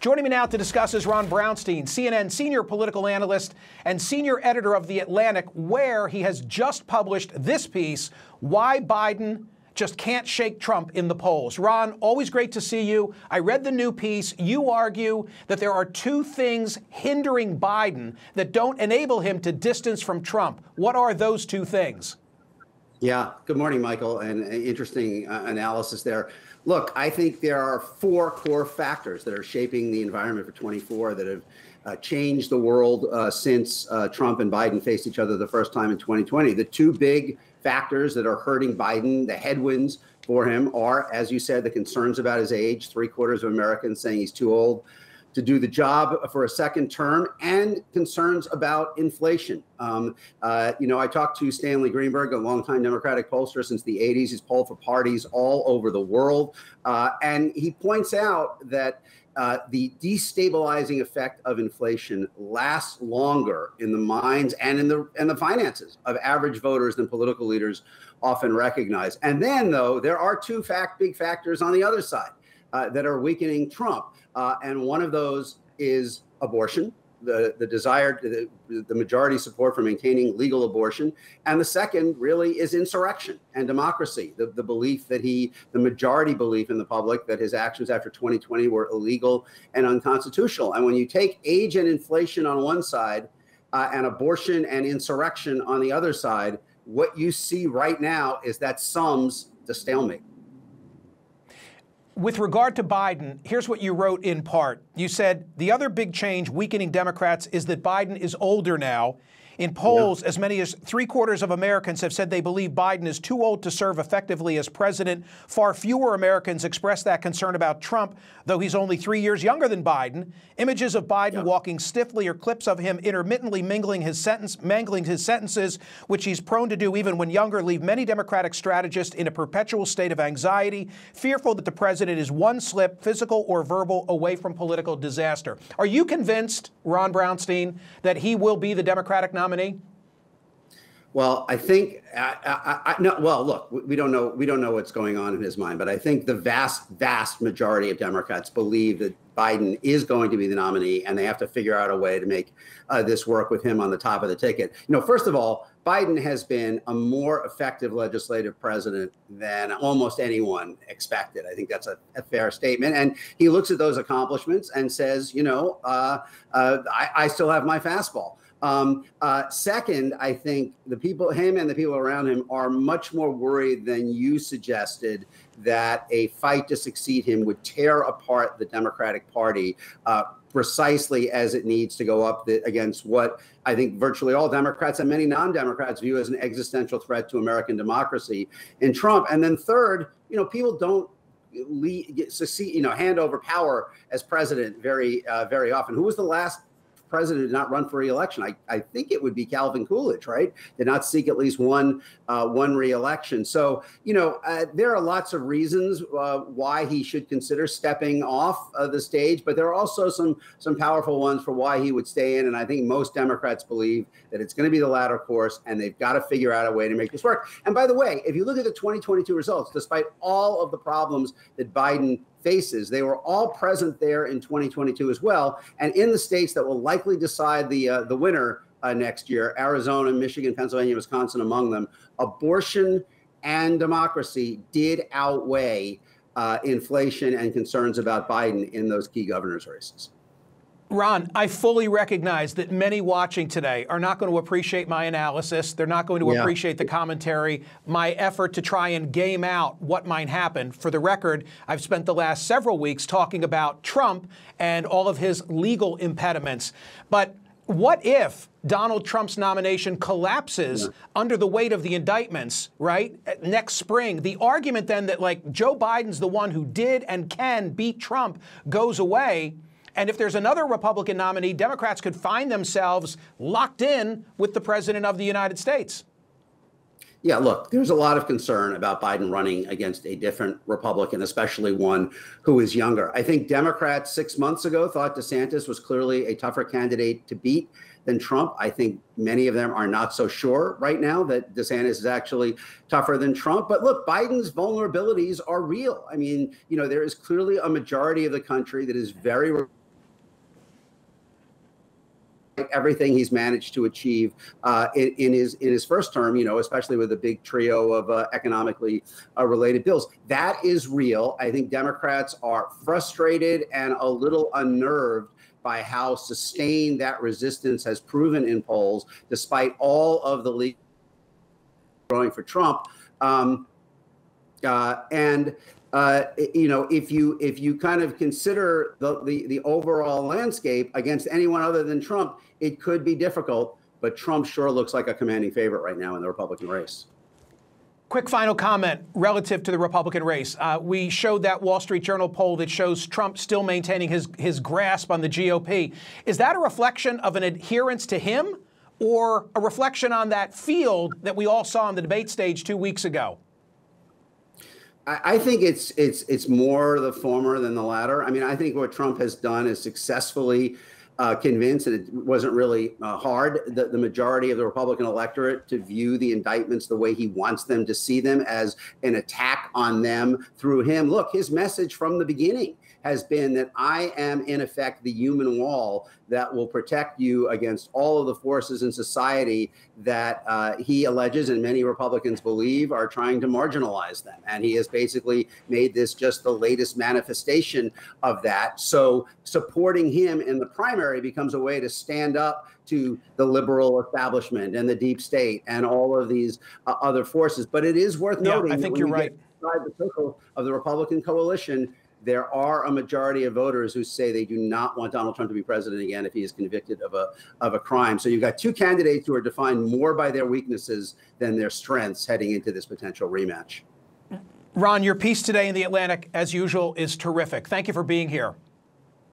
Joining me now to discuss is Ron Brownstein, CNN senior political analyst and senior editor of The Atlantic, where he has just published this piece Why Biden Just Can't Shake Trump in the Polls. Ron, always great to see you. I read the new piece. You argue that there are two things hindering Biden that don't enable him to distance from Trump. What are those two things? Yeah. Good morning, Michael, and interesting uh, analysis there. Look, I think there are four core factors that are shaping the environment for 24 that have uh, changed the world uh, since uh, Trump and Biden faced each other the first time in 2020. The two big factors that are hurting Biden, the headwinds for him, are, as you said, the concerns about his age. Three quarters of Americans saying he's too old to do the job for a second term and concerns about inflation. Um, uh, you know, I talked to Stanley Greenberg, a longtime Democratic pollster since the 80s. He's polled for parties all over the world. Uh, and he points out that uh, the destabilizing effect of inflation lasts longer in the minds and in the and the finances of average voters than political leaders often recognize. And then, though, there are two fact big factors on the other side uh, that are weakening Trump. Uh, and one of those is abortion, the, the desired, the, the majority support for maintaining legal abortion. And the second really is insurrection and democracy, the, the belief that he, the majority belief in the public that his actions after 2020 were illegal and unconstitutional. And when you take age and inflation on one side uh, and abortion and insurrection on the other side, what you see right now is that sums to stalemate with regard to Biden, here's what you wrote in part. You said the other big change weakening Democrats is that Biden is older now in polls, yeah. as many as three quarters of Americans have said they believe Biden is too old to serve effectively as president. Far fewer Americans express that concern about Trump, though he's only three years younger than Biden. Images of Biden yeah. walking stiffly or clips of him intermittently mingling his sentence, mangling his sentences, which he's prone to do even when younger, leave many Democratic strategists in a perpetual state of anxiety, fearful that the president is one slip, physical or verbal, away from political disaster. Are you convinced, Ron Brownstein, that he will be the Democratic nominee? Nominee? Well, I think I, I, I, no. Well, look, we don't know. We don't know what's going on in his mind, but I think the vast, vast majority of Democrats believe that Biden is going to be the nominee, and they have to figure out a way to make uh, this work with him on the top of the ticket. You know, first of all, Biden has been a more effective legislative president than almost anyone expected. I think that's a, a fair statement. And he looks at those accomplishments and says, you know, uh, uh, I, I still have my fastball. Um, uh, second, I think the people, him and the people around him, are much more worried than you suggested that a fight to succeed him would tear apart the Democratic Party. Uh, precisely as it needs to go up the, against what I think virtually all Democrats and many non-Democrats view as an existential threat to American democracy in Trump. And then third, you know, people don't lead, succeed, you know, hand over power as president very, uh, very often. Who was the last president did not run for reelection. I, I think it would be Calvin Coolidge, right? Did not seek at least one uh, one reelection. So you know uh, there are lots of reasons uh, why he should consider stepping off the stage, but there are also some some powerful ones for why he would stay in. And I think most Democrats believe that it's going to be the latter course, and they've got to figure out a way to make this work. And by the way, if you look at the 2022 results, despite all of the problems that Biden faces. They were all present there in 2022 as well, and in the states that will likely decide the uh, the winner uh, next year, Arizona, Michigan, Pennsylvania, Wisconsin, among them, abortion and democracy did outweigh uh, inflation and concerns about Biden in those key governors' races. Ron, I fully recognize that many watching today are not going to appreciate my analysis. They're not going to yeah. appreciate the commentary, my effort to try and game out what might happen. For the record, I've spent the last several weeks talking about Trump and all of his legal impediments. But what if Donald Trump's nomination collapses yeah. under the weight of the indictments, right? Next spring. The argument then that, like, Joe Biden's the one who did and can beat Trump goes away. And if there's another Republican nominee, Democrats could find themselves locked in with the President of the United States. Yeah, look, there's a lot of concern about Biden running against a different Republican, especially one who is younger. I think Democrats six months ago thought DeSantis was clearly a tougher candidate to beat than Trump. I think many of them are not so sure right now that DeSantis is actually tougher than Trump. But look, Biden's vulnerabilities are real. I mean, you know, there is clearly a majority of the country that is very everything he's managed to achieve uh, in, in, his in his first term, you know, especially with a big trio of uh, economically uh, related bills. That is real. I think Democrats are frustrated and a little unnerved by how sustained that resistance has proven in polls, despite all of the leak growing for Trump. Um, uh, and uh, you know, if you if you kind of consider the, the the overall landscape against anyone other than Trump, it could be difficult. But Trump sure looks like a commanding favorite right now in the Republican race. Quick final comment relative to the Republican race. Uh, we showed that Wall Street Journal poll that shows Trump still maintaining his, his grasp on the GOP. Is that a reflection of an adherence to him or a reflection on that field that we all saw on the debate stage two weeks ago? I think it's it's it's more the former than the latter. I mean, I think what Trump has done is successfully uh, convinced, and it wasn't really uh, hard, the, the majority of the Republican electorate to view the indictments the way he wants them to see them as an attack on them through him. Look, his message from the beginning has been that I am, in effect, the human wall that will protect you against all of the forces in society that uh, he alleges and many Republicans believe are trying to marginalize them. And he has basically made this just the latest manifestation of that. So supporting him in the primary becomes a way to stand up to the liberal establishment and the deep state and all of these uh, other forces. But it is worth yeah, noting. I think you're right. the circle of the Republican coalition, there are a majority of voters who say they do not want Donald Trump to be president again if he is convicted of a of a crime. So you've got two candidates who are defined more by their weaknesses than their strengths heading into this potential rematch. Ron, your piece today in the Atlantic, as usual, is terrific. Thank you for being here.